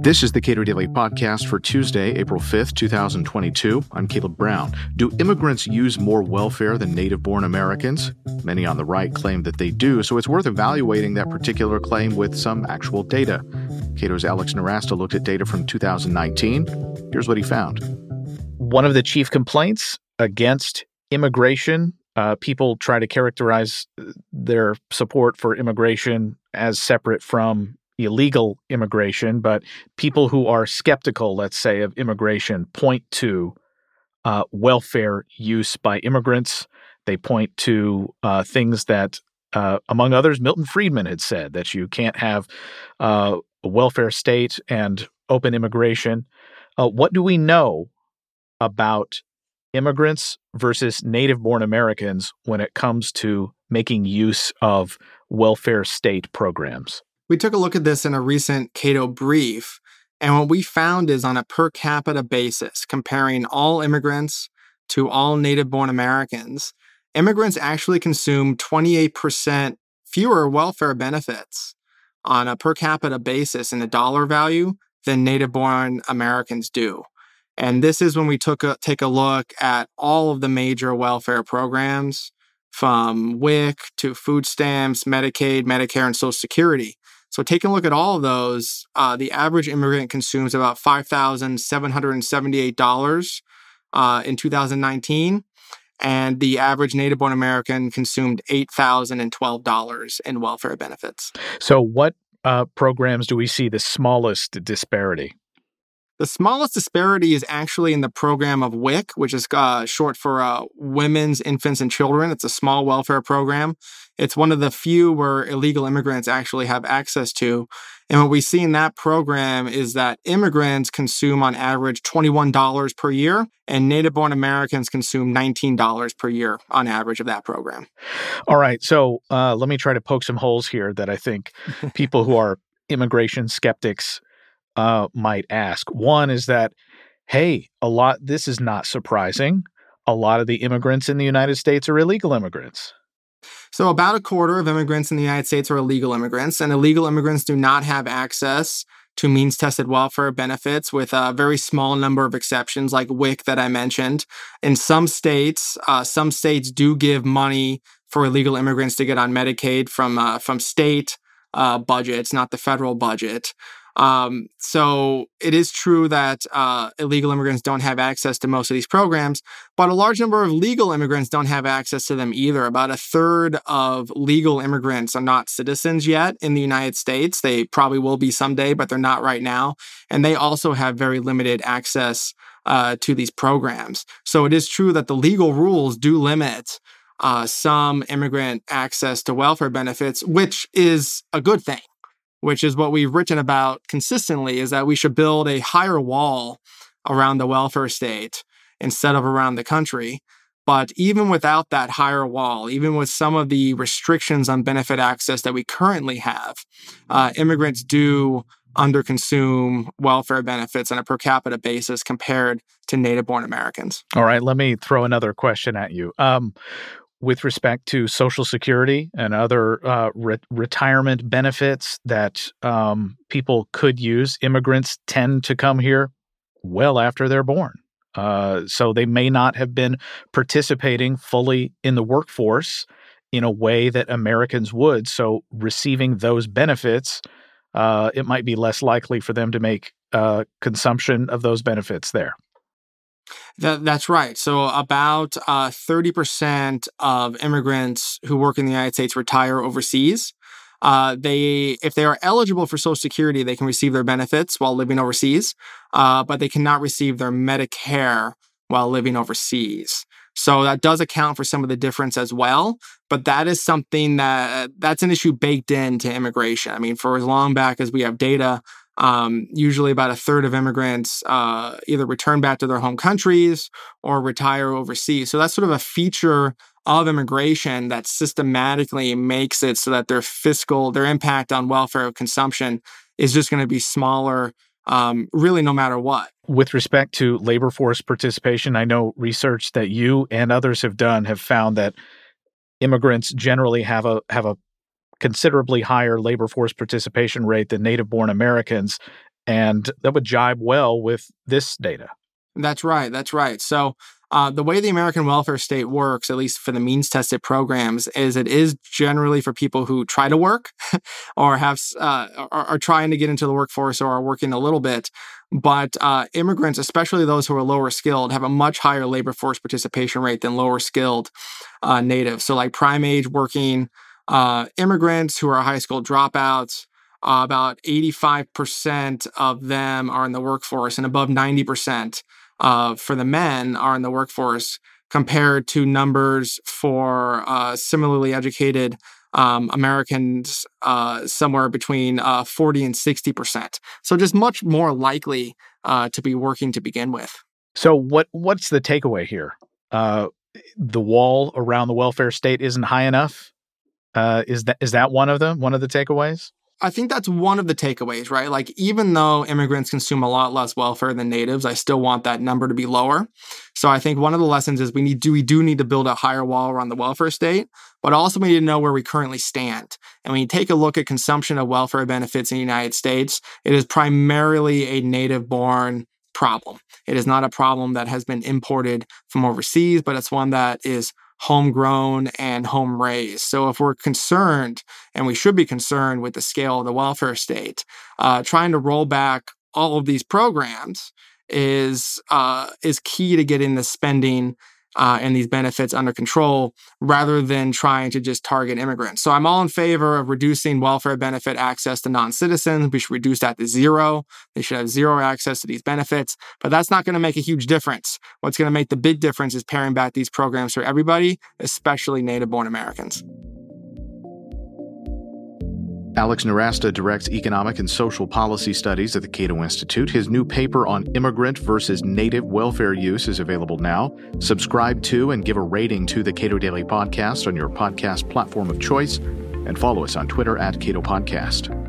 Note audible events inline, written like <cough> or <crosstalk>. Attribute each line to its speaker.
Speaker 1: This is the Cato Daily Podcast for Tuesday, April 5th, 2022. I'm Caleb Brown. Do immigrants use more welfare than native born Americans? Many on the right claim that they do, so it's worth evaluating that particular claim with some actual data. Cato's Alex Nowrasteh looked at data from 2019. Here's what he found.
Speaker 2: One of the chief complaints against immigration, uh, people try to characterize their support for immigration as separate from illegal immigration, but people who are skeptical, let's say, of immigration point to uh, welfare use by immigrants. They point to uh, things that, uh, among others, Milton Friedman had said that you can't have uh, a welfare state and open immigration. Uh, what do we know about immigrants versus native born Americans when it comes to making use of welfare state programs?
Speaker 3: We took a look at this in a recent Cato brief, and what we found is on a per capita basis, comparing all immigrants to all native born Americans, immigrants actually consume 28% fewer welfare benefits on a per capita basis in the dollar value than native born Americans do. And this is when we took a, take a look at all of the major welfare programs from WIC to food stamps, Medicaid, Medicare, and Social Security. So taking a look at all of those, uh, the average immigrant consumes about $5,778 uh, in 2019. And the average native born American consumed $8,012 in welfare benefits.
Speaker 2: So, what uh, programs do we see the smallest disparity?
Speaker 3: The smallest disparity is actually in the program of WIC, which is uh, short for uh, Women's, Infants, and Children. It's a small welfare program. It's one of the few where illegal immigrants actually have access to. And what we see in that program is that immigrants consume on average $21 per year, and native born Americans consume $19 per year on average of that program.
Speaker 2: All right. So uh, let me try to poke some holes here that I think <laughs> people who are immigration skeptics uh, might ask. One is that, hey, a lot, this is not surprising. A lot of the immigrants in the United States are illegal immigrants.
Speaker 3: So, about a quarter of immigrants in the United States are illegal immigrants, and illegal immigrants do not have access to means tested welfare benefits, with a very small number of exceptions, like WIC that I mentioned. In some states, uh, some states do give money for illegal immigrants to get on Medicaid from uh, from state uh, budgets, not the federal budget. Um, so it is true that uh, illegal immigrants don't have access to most of these programs, but a large number of legal immigrants don't have access to them either. About a third of legal immigrants are not citizens yet in the United States. They probably will be someday, but they're not right now. And they also have very limited access uh, to these programs. So it is true that the legal rules do limit uh, some immigrant access to welfare benefits, which is a good thing which is what we've written about consistently, is that we should build a higher wall around the welfare state instead of around the country. But even without that higher wall, even with some of the restrictions on benefit access that we currently have, uh, immigrants do underconsume welfare benefits on a per capita basis compared to native born Americans.
Speaker 2: All right, let me throw another question at you. Um, with respect to Social Security and other uh, re- retirement benefits that um, people could use. Immigrants tend to come here well after they're born. Uh, so they may not have been participating fully in the workforce in a way that Americans would. So receiving those benefits, uh, it might be less likely for them to make uh, consumption of those benefits there.
Speaker 3: That, that's right. So about uh, 30% of immigrants who work in the United States retire overseas. Uh, they, if they are eligible for Social Security, they can receive their benefits while living overseas, uh, but they cannot receive their Medicare while living overseas. So that does account for some of the difference as well. But that is something that that's an issue baked into immigration. I mean, for as long back as we have data, um, usually, about a third of immigrants uh, either return back to their home countries or retire overseas. So that's sort of a feature of immigration that systematically makes it so that their fiscal, their impact on welfare consumption is just going to be smaller, um, really, no matter what.
Speaker 2: With respect to labor force participation, I know research that you and others have done have found that immigrants generally have a have a considerably higher labor force participation rate than native born Americans. And that would jibe well with this data.
Speaker 3: That's right. That's right. So, uh, the way the American welfare state works, at least for the means tested programs, is it is generally for people who try to work <laughs> or have uh, are, are, trying to get into the workforce or are working a little bit. But uh, immigrants, especially those who are lower skilled, have a much higher labor force participation rate than lower skilled uh, natives. So, like prime age working uh, immigrants who are high school dropouts, uh, about 85% of them are in the workforce and above 90% uh, for the men are in the workforce compared to numbers for uh, similarly educated um, Americans uh, somewhere between uh, 40 and 60%. So just much more likely uh, to be working to begin with.
Speaker 2: So what what's the takeaway here? Uh, the wall around the welfare state isn't high enough. Uh, is that is that one of them? One of the takeaways?
Speaker 3: I think that's one of the takeaways, right? Like, even though immigrants consume a lot less welfare than natives, I still want that number to be lower. So I think one of the lessons is we need do we do need to build a higher wall around the welfare state, but also we need to know where we currently stand. And when you take a look at consumption of welfare benefits in the United States, it is primarily a native born problem. It is not a problem that has been imported from overseas, but it's one that is homegrown and home raised. So if we're concerned, and we should be concerned with the scale of the welfare state, uh, trying to roll back all of these programs is uh, is key to getting the spending uh, and these benefits under control rather than trying to just target immigrants. So I'm all in favor of reducing welfare benefit access to non citizens. We should reduce that to zero. They should have zero access to these benefits, but that's not going to make a huge difference. What's going to make the big difference is paring back these programs for everybody, especially native born Americans.
Speaker 1: Alex Nowrasteh directs economic and social policy studies at the Cato Institute. His new paper on immigrant versus native welfare use is available now. Subscribe to and give a rating to the Cato Daily Podcast on your podcast platform of choice, and follow us on Twitter at Cato Podcast.